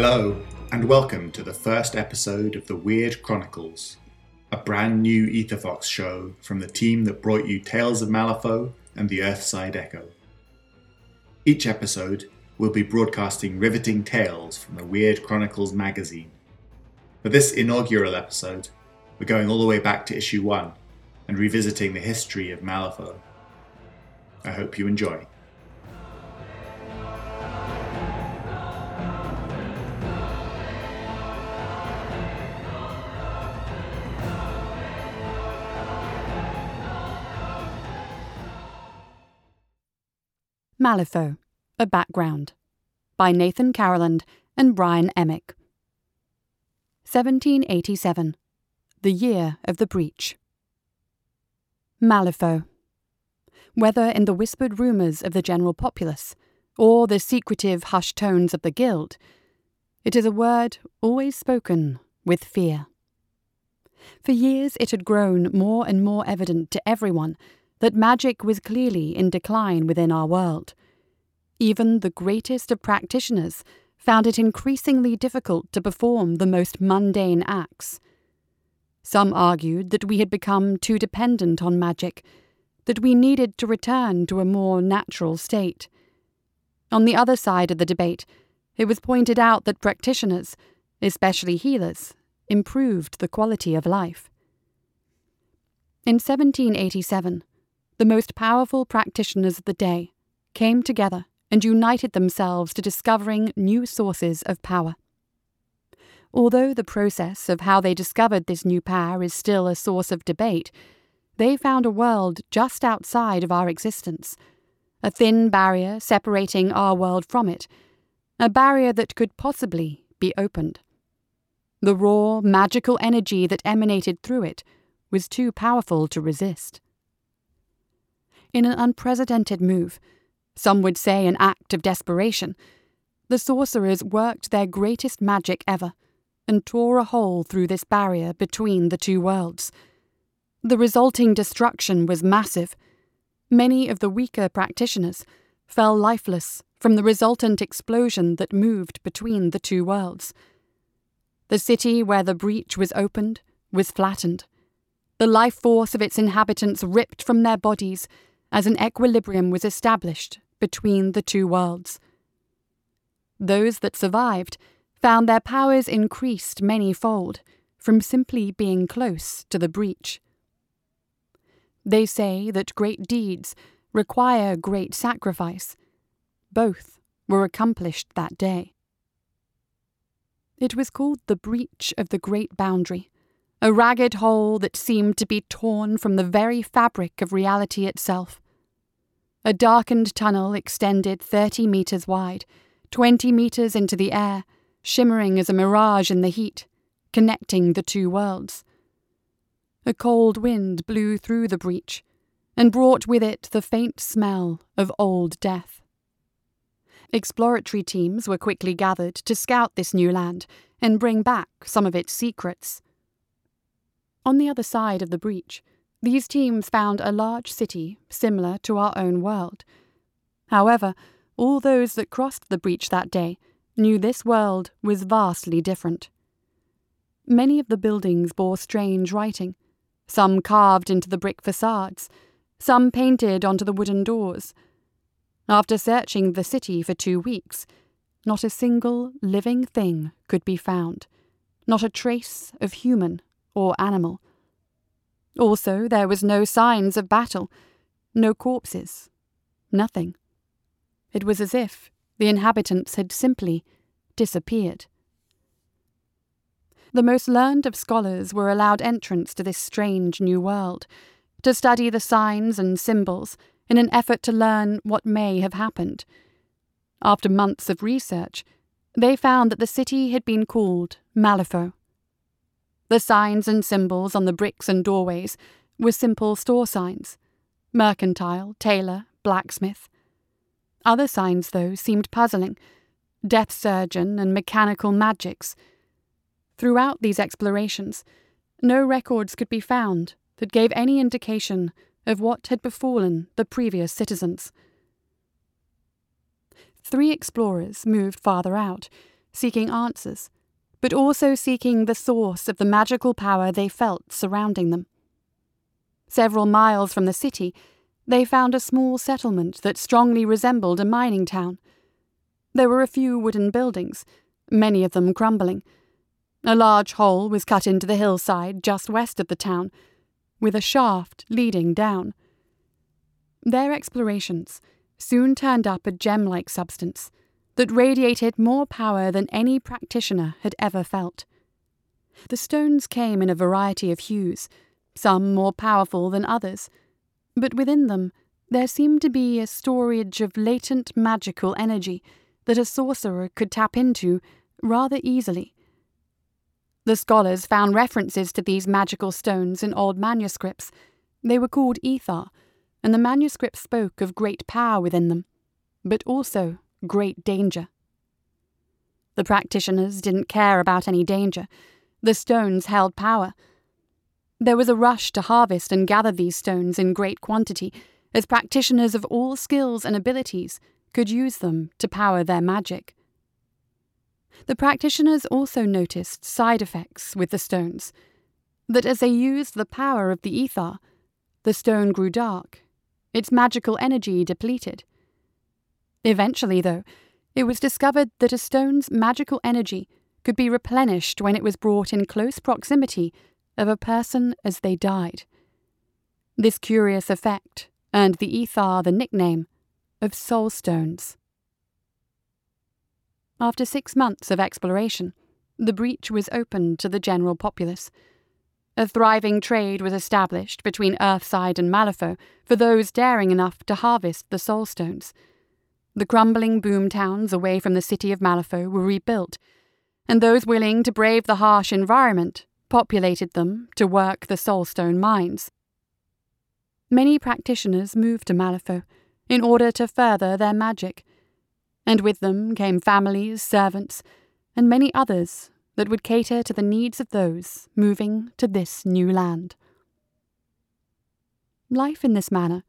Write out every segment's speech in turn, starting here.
Hello, and welcome to the first episode of The Wyrd Chronicles, a brand new Etherfox show from the team that brought you Tales of Malifaux and the Earthside Echo. Each episode will be broadcasting riveting tales from the Wyrd Chronicles magazine. For this inaugural episode, we're going all the way back to issue 1 and revisiting the history of Malifaux. I hope you enjoy. Malifaux, A Background by Nathan Caroland and Brian Emick. 1787, the year of the breach. Malifaux. Whether in the whispered rumours of the general populace, or the secretive hushed tones of the guild, it is a word always spoken with fear. For years it had grown more and more evident to everyone that magic was clearly in decline within our world. Even the greatest of practitioners found it increasingly difficult to perform the most mundane acts. Some argued that we had become too dependent on magic, that we needed to return to a more natural state. On the other side of the debate, it was pointed out that practitioners, especially healers, improved the quality of life. In 1787, the most powerful practitioners of the day came together and united themselves to discovering new sources of power. Although the process of how they discovered this new power is still a source of debate, they found a world just outside of our existence, a thin barrier separating our world from it, a barrier that could possibly be opened. The raw, magical energy that emanated through it was too powerful to resist. In an unprecedented move, some would say an act of desperation, the sorcerers worked their greatest magic ever and tore a hole through this barrier between the two worlds. The resulting destruction was massive. Many of the weaker practitioners fell lifeless from the resultant explosion that moved between the two worlds. The city where the breach was opened was flattened. The life force of its inhabitants ripped from their bodies as an equilibrium was established between the two worlds. Those that survived found their powers increased many fold from simply being close to the breach. They say that great deeds require great sacrifice. Both were accomplished that day. It was called the breach of the great boundary, a ragged hole that seemed to be torn from the very fabric of reality itself. A darkened tunnel extended thirty metres wide, twenty metres into the air, shimmering as a mirage in the heat, connecting the two worlds. A cold wind blew through the breach, and brought with it the faint smell of old death. Exploratory teams were quickly gathered to scout this new land and bring back some of its secrets. On the other side of the breach, these teams found a large city similar to our own world. However, all those that crossed the breach that day knew this world was vastly different. Many of the buildings bore strange writing, some carved into the brick facades, some painted onto the wooden doors. After searching the city for two weeks, not a single living thing could be found, not a trace of human or animal. Also, there was no signs of battle, no corpses, nothing. It was as if the inhabitants had simply disappeared. The most learned of scholars were allowed entrance to this strange new world, to study the signs and symbols in an effort to learn what may have happened. After months of research, they found that the city had been called Malifaux. The signs and symbols on the bricks and doorways were simple store signs mercantile, tailor, blacksmith. Other signs, though, seemed puzzling death surgeon and mechanical magics. Throughout these explorations, no records could be found that gave any indication of what had befallen the previous citizens. Three explorers moved farther out, seeking answers, but also seeking the source of the magical power they felt surrounding them. Several miles from the city, they found a small settlement that strongly resembled a mining town. There were a few wooden buildings, many of them crumbling. A large hole was cut into the hillside just west of the town, with a shaft leading down. Their explorations soon turned up a gem like substance that radiated more power than any practitioner had ever felt. The stones came in a variety of hues, some more powerful than others, but within them there seemed to be a storage of latent magical energy that a sorcerer could tap into rather easily. The scholars found references to these magical stones in old manuscripts. They were called ether, and the manuscript spoke of great power within them, but also great danger. The practitioners didn't care about any danger. The stones held power. There was a rush to harvest and gather these stones in great quantity, as practitioners of all skills and abilities could use them to power their magic. The practitioners also noticed side effects with the stones, that as they used the power of the ether, the stone grew dark its magical energy depleted. Eventually, though, it was discovered that a stone's magical energy could be replenished when it was brought in close proximity of a person as they died. This curious effect earned the ether the nickname of soul stones. After six months of exploration, the breach was opened to the general populace. A thriving trade was established between Earthside and Malifaux for those daring enough to harvest the soulstones. The crumbling boom towns away from the city of Malifaux were rebuilt, and those willing to brave the harsh environment populated them to work the soulstone mines. Many practitioners moved to Malifaux in order to further their magic, and with them came families, servants, and many others that would cater to the needs of those moving to this new land. Life in this manner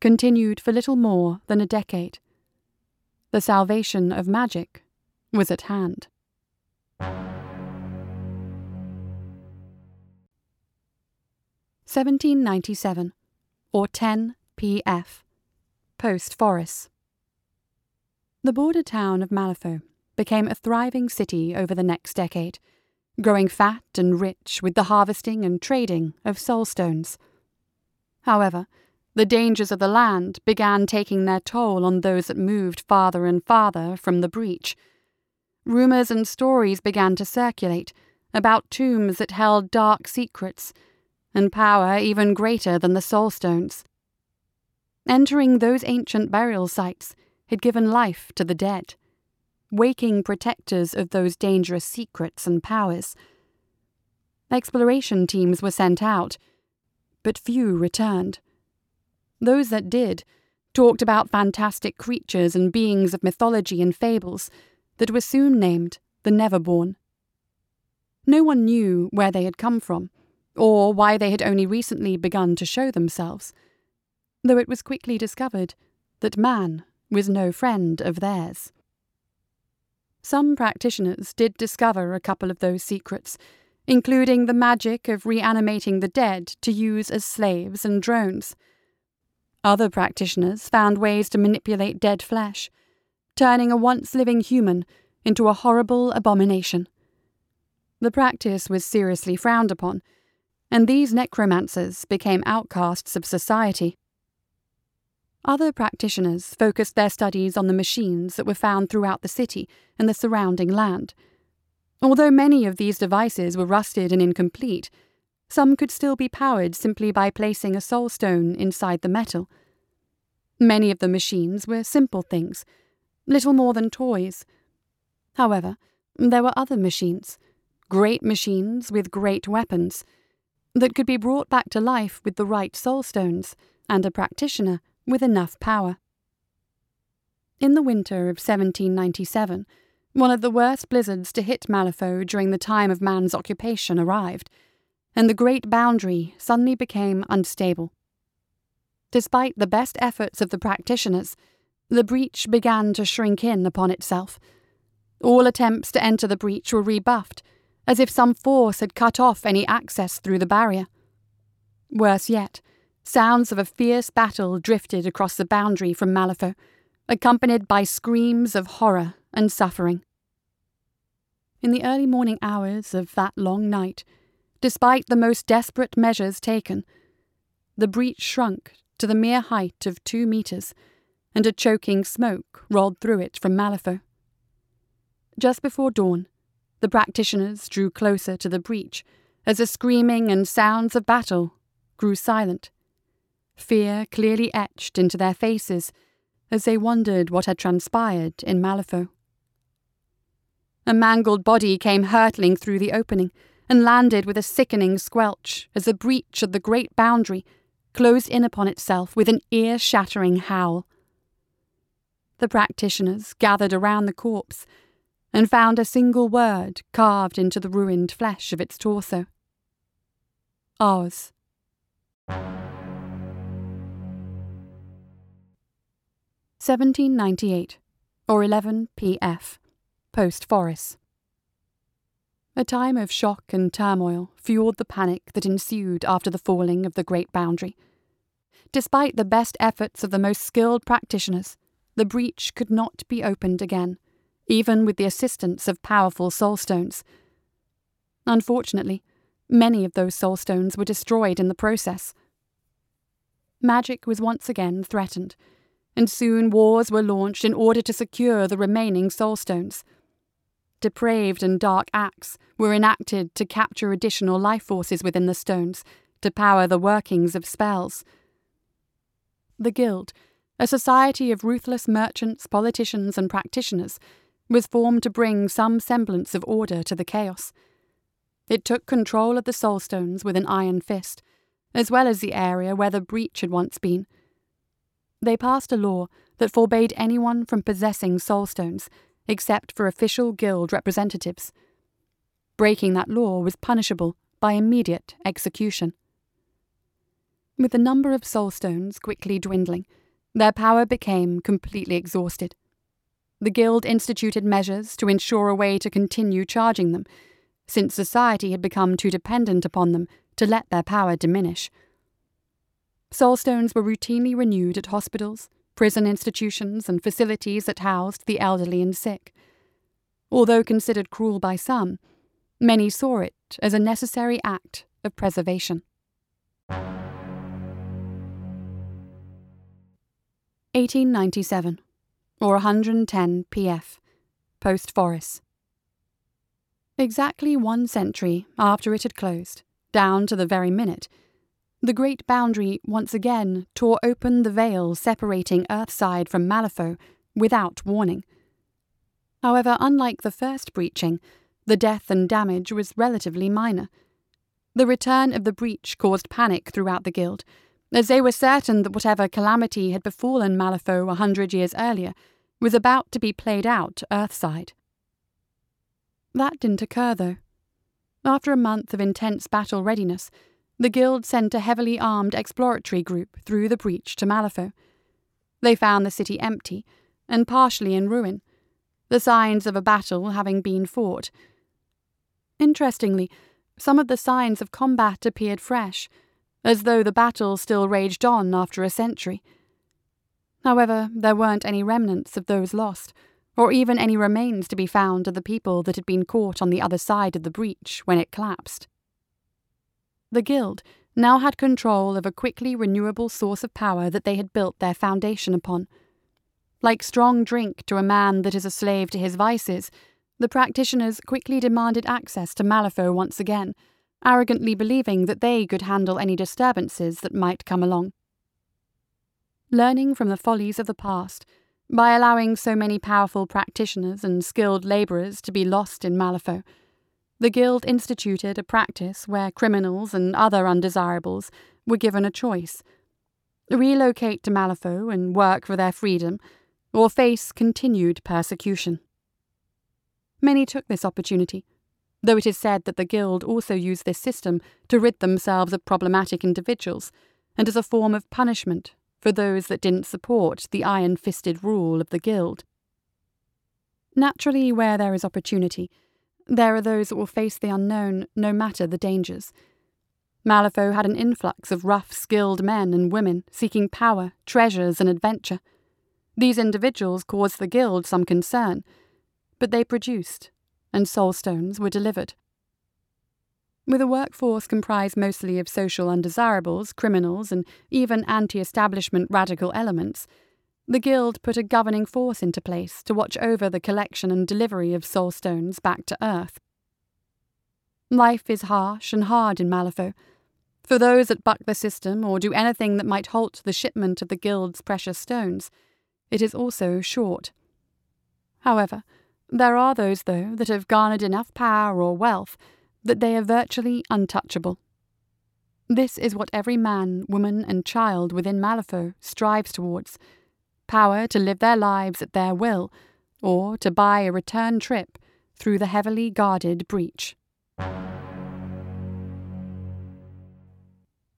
continued for little more than a decade. The salvation of magic was at hand. Seventeen ninety seven, or ten P.F. Post Forres. The border town of Malifaux became a thriving city over the next decade, growing fat and rich with the harvesting and trading of soulstones. However, the dangers of the land began taking their toll on those that moved farther and farther from the breach. Rumours and stories began to circulate about tombs that held dark secrets and power even greater than the soulstones. Entering those ancient burial sites had given life to the dead waking protectors of those dangerous secrets and powers. Exploration teams were sent out, but few returned. Those that did talked about fantastic creatures and beings of mythology and fables that were soon named the Neverborn. No one knew where they had come from, or why they had only recently begun to show themselves, though it was quickly discovered that man was no friend of theirs. Some practitioners did discover a couple of those secrets, including the magic of reanimating the dead to use as slaves and drones. Other practitioners found ways to manipulate dead flesh, turning a once living human into a horrible abomination. The practice was seriously frowned upon, and these necromancers became outcasts of society. Other practitioners focused their studies on the machines that were found throughout the city and the surrounding land. Although many of these devices were rusted and incomplete, some could still be powered simply by placing a soul stone inside the metal. Many of the machines were simple things, little more than toys. However, there were other machines, great machines with great weapons, that could be brought back to life with the right soul stones and a practitioner with enough power. In the winter of 1797, one of the worst blizzards to hit Malifaux during the time of man's occupation arrived, and the great boundary suddenly became unstable. Despite the best efforts of the practitioners, the breach began to shrink in upon itself. All attempts to enter the breach were rebuffed, as if some force had cut off any access through the barrier. Worse yet, sounds of a fierce battle drifted across the boundary from Malifaux, accompanied by screams of horror and suffering. In the early morning hours of that long night, despite the most desperate measures taken, the breach shrunk to the mere height of two metres, and a choking smoke rolled through it from Malifaux. Just before dawn, the practitioners drew closer to the breach as the screaming and sounds of battle grew silent, fear clearly etched into their faces as they wondered what had transpired in Malifaux. A mangled body came hurtling through the opening and landed with a sickening squelch as the breach of the great boundary closed in upon itself with an ear shattering howl. The practitioners gathered around the corpse and found a single word carved into the ruined flesh of its torso. Ours. 1798, or 11 p.f., post Forres. A time of shock and turmoil fueled the panic that ensued after the falling of the Great Boundary. Despite the best efforts of the most skilled practitioners, the breach could not be opened again, even with the assistance of powerful soulstones. Unfortunately, many of those soulstones were destroyed in the process. Magic was once again threatened, and soon wars were launched in order to secure the remaining soulstones. Depraved and dark acts were enacted to capture additional life forces within the stones to power the workings of spells. The Guild, a society of ruthless merchants, politicians, and practitioners, was formed to bring some semblance of order to the chaos. It took control of the soulstones with an iron fist, as well as the area where the breach had once been they passed a law that forbade anyone from possessing soulstones except for official guild representatives. Breaking that law was punishable by immediate execution. With the number of soulstones quickly dwindling, their power became completely exhausted. The guild instituted measures to ensure a way to continue charging them, since society had become too dependent upon them to let their power diminish. Soulstones were routinely renewed at hospitals, prison institutions, and facilities that housed the elderly and sick. Although considered cruel by some, many saw it as a necessary act of preservation. 1897, or 110 PF, post Forres. Exactly one century after it had closed, down to the very minute, the great boundary once again tore open the veil separating Earthside from Malifaux without warning. However, unlike the first breaching, the death and damage was relatively minor. The return of the breach caused panic throughout the Guild, as they were certain that whatever calamity had befallen Malifaux a hundred years earlier was about to be played out Earthside. That didn't occur, though. After a month of intense battle readiness, the Guild sent a heavily armed exploratory group through the breach to Malifaux. They found the city empty and partially in ruin, the signs of a battle having been fought. Interestingly, some of the signs of combat appeared fresh, as though the battle still raged on after a century. However, there weren't any remnants of those lost, or even any remains to be found of the people that had been caught on the other side of the breach when it collapsed. The Guild now had control of a quickly renewable source of power that they had built their foundation upon. Like strong drink to a man that is a slave to his vices, the practitioners quickly demanded access to Malifaux once again, arrogantly believing that they could handle any disturbances that might come along. Learning from the follies of the past, by allowing so many powerful practitioners and skilled labourers to be lost in Malifaux, the Guild instituted a practice where criminals and other undesirables were given a choice relocate to Malifaux and work for their freedom, or face continued persecution. Many took this opportunity, though it is said that the Guild also used this system to rid themselves of problematic individuals and as a form of punishment for those that didn't support the iron fisted rule of the Guild. Naturally, where there is opportunity, there are those that will face the unknown no matter the dangers. Malifaux had an influx of rough, skilled men and women seeking power, treasures, and adventure. These individuals caused the Guild some concern, but they produced, and soulstones were delivered. With a workforce comprised mostly of social undesirables, criminals, and even anti establishment radical elements, the Guild put a governing force into place to watch over the collection and delivery of soulstones back to Earth. Life is harsh and hard in Malifaux. For those that buck the system or do anything that might halt the shipment of the Guild's precious stones, it is also short. However, there are those, though, that have garnered enough power or wealth that they are virtually untouchable. This is what every man, woman, and child within Malifaux strives towards power to live their lives at their will, or to buy a return trip through the heavily guarded breach.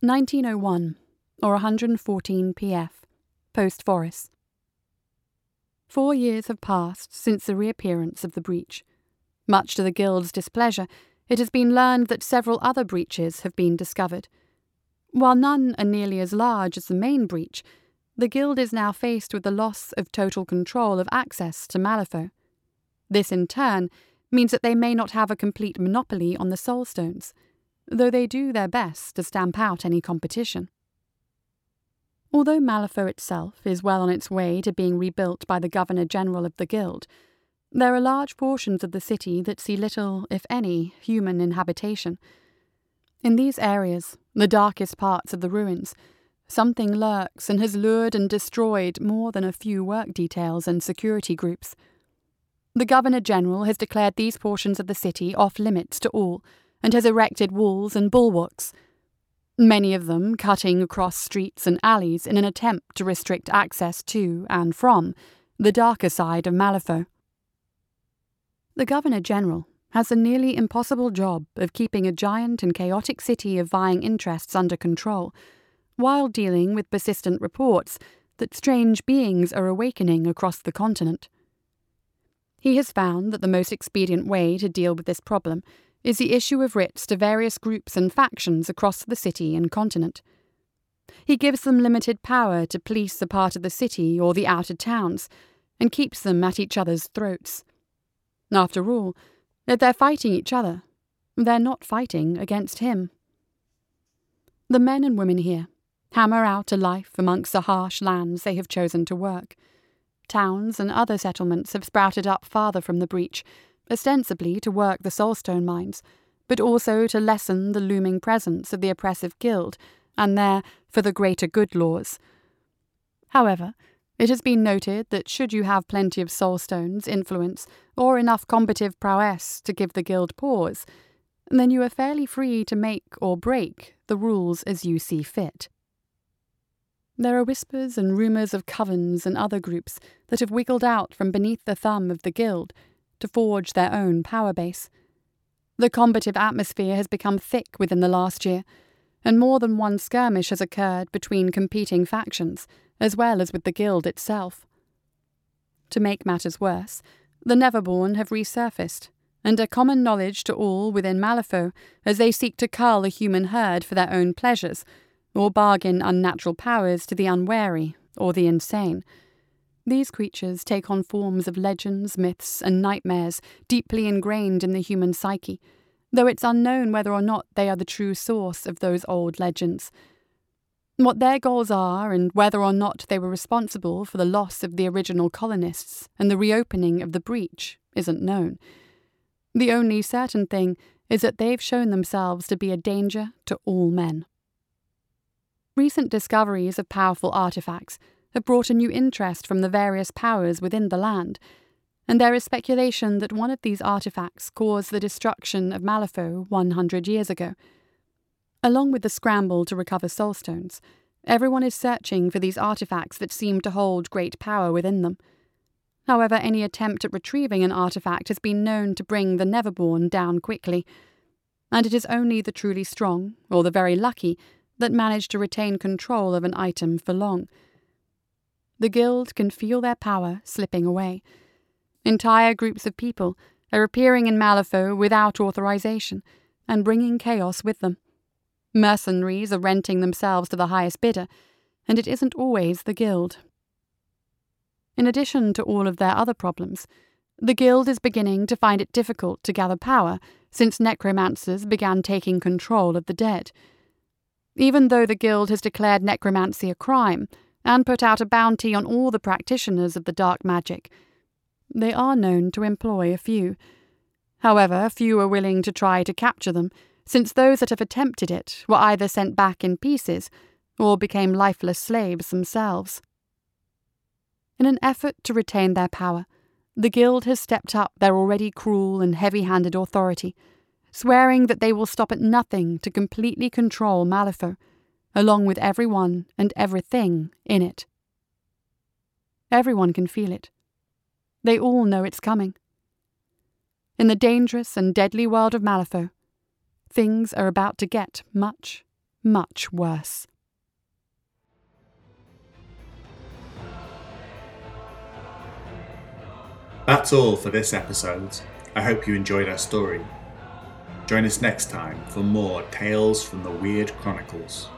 1901, or 114 PF, Post Forest. Four years have passed since the reappearance of the breach. Much to the Guild's displeasure, it has been learned that several other breaches have been discovered. While none are nearly as large as the main breach, the Guild is now faced with the loss of total control of access to Malifaux. This, in turn, means that they may not have a complete monopoly on the Soulstones, though they do their best to stamp out any competition. Although Malifaux itself is well on its way to being rebuilt by the Governor General of the Guild, there are large portions of the city that see little, if any, human inhabitation. In these areas, the darkest parts of the ruins, Something lurks and has lured and destroyed more than a few work details and security groups. The Governor General has declared these portions of the city off limits to all, and has erected walls and bulwarks, many of them cutting across streets and alleys in an attempt to restrict access to and from the darker side of Malifaux. The Governor General has the nearly impossible job of keeping a giant and chaotic city of vying interests under control while dealing with persistent reports that strange beings are awakening across the continent. He has found that the most expedient way to deal with this problem is the issue of writs to various groups and factions across the city and continent. He gives them limited power to police a part of the city or the outer towns, and keeps them at each other's throats. After all, if they're fighting each other, they're not fighting against him. The men and women here hammer out a life amongst the harsh lands they have chosen to work. Towns and other settlements have sprouted up farther from the breach, ostensibly to work the soulstone mines, but also to lessen the looming presence of the oppressive guild and there for the greater good laws. However, it has been noted that should you have plenty of soulstones, influence, or enough combative prowess to give the guild pause, then you are fairly free to make or break the rules as you see fit. There are whispers and rumours of covens and other groups that have wiggled out from beneath the thumb of the Guild to forge their own power base. The combative atmosphere has become thick within the last year, and more than one skirmish has occurred between competing factions, as well as with the Guild itself. To make matters worse, the Neverborn have resurfaced, and are common knowledge to all within Malifaux as they seek to cull a human herd for their own pleasures or bargain unnatural powers to the unwary or the insane. These creatures take on forms of legends, myths, and nightmares deeply ingrained in the human psyche, though it's unknown whether or not they are the true source of those old legends. What their goals are, and whether or not they were responsible for the loss of the original colonists and the reopening of the breach, isn't known. The only certain thing is that they've shown themselves to be a danger to all men. Recent discoveries of powerful artifacts have brought a new interest from the various powers within the land, and there is speculation that one of these artifacts caused the destruction of Malifaux 100 years ago. Along with the scramble to recover soulstones, everyone is searching for these artifacts that seem to hold great power within them. However, any attempt at retrieving an artifact has been known to bring the Neverborn down quickly, and it is only the truly strong, or the very lucky, that manage to retain control of an item for long. The Guild can feel their power slipping away. Entire groups of people are appearing in Malifaux without authorization and bringing chaos with them. Mercenaries are renting themselves to the highest bidder, and it isn't always the Guild. In addition to all of their other problems, the Guild is beginning to find it difficult to gather power since necromancers began taking control of the dead. Even though the Guild has declared necromancy a crime and put out a bounty on all the practitioners of the dark magic, they are known to employ a few. However, few are willing to try to capture them, since those that have attempted it were either sent back in pieces or became lifeless slaves themselves. In an effort to retain their power, the Guild has stepped up their already cruel and heavy handed authority, swearing that they will stop at nothing to completely control Malifaux, along with everyone and everything in it. Everyone can feel it. They all know it's coming. In the dangerous and deadly world of Malifaux, things are about to get much, much worse. That's all for this episode. I hope you enjoyed our story. Join us next time for more Tales from the Wyrd Chronicles.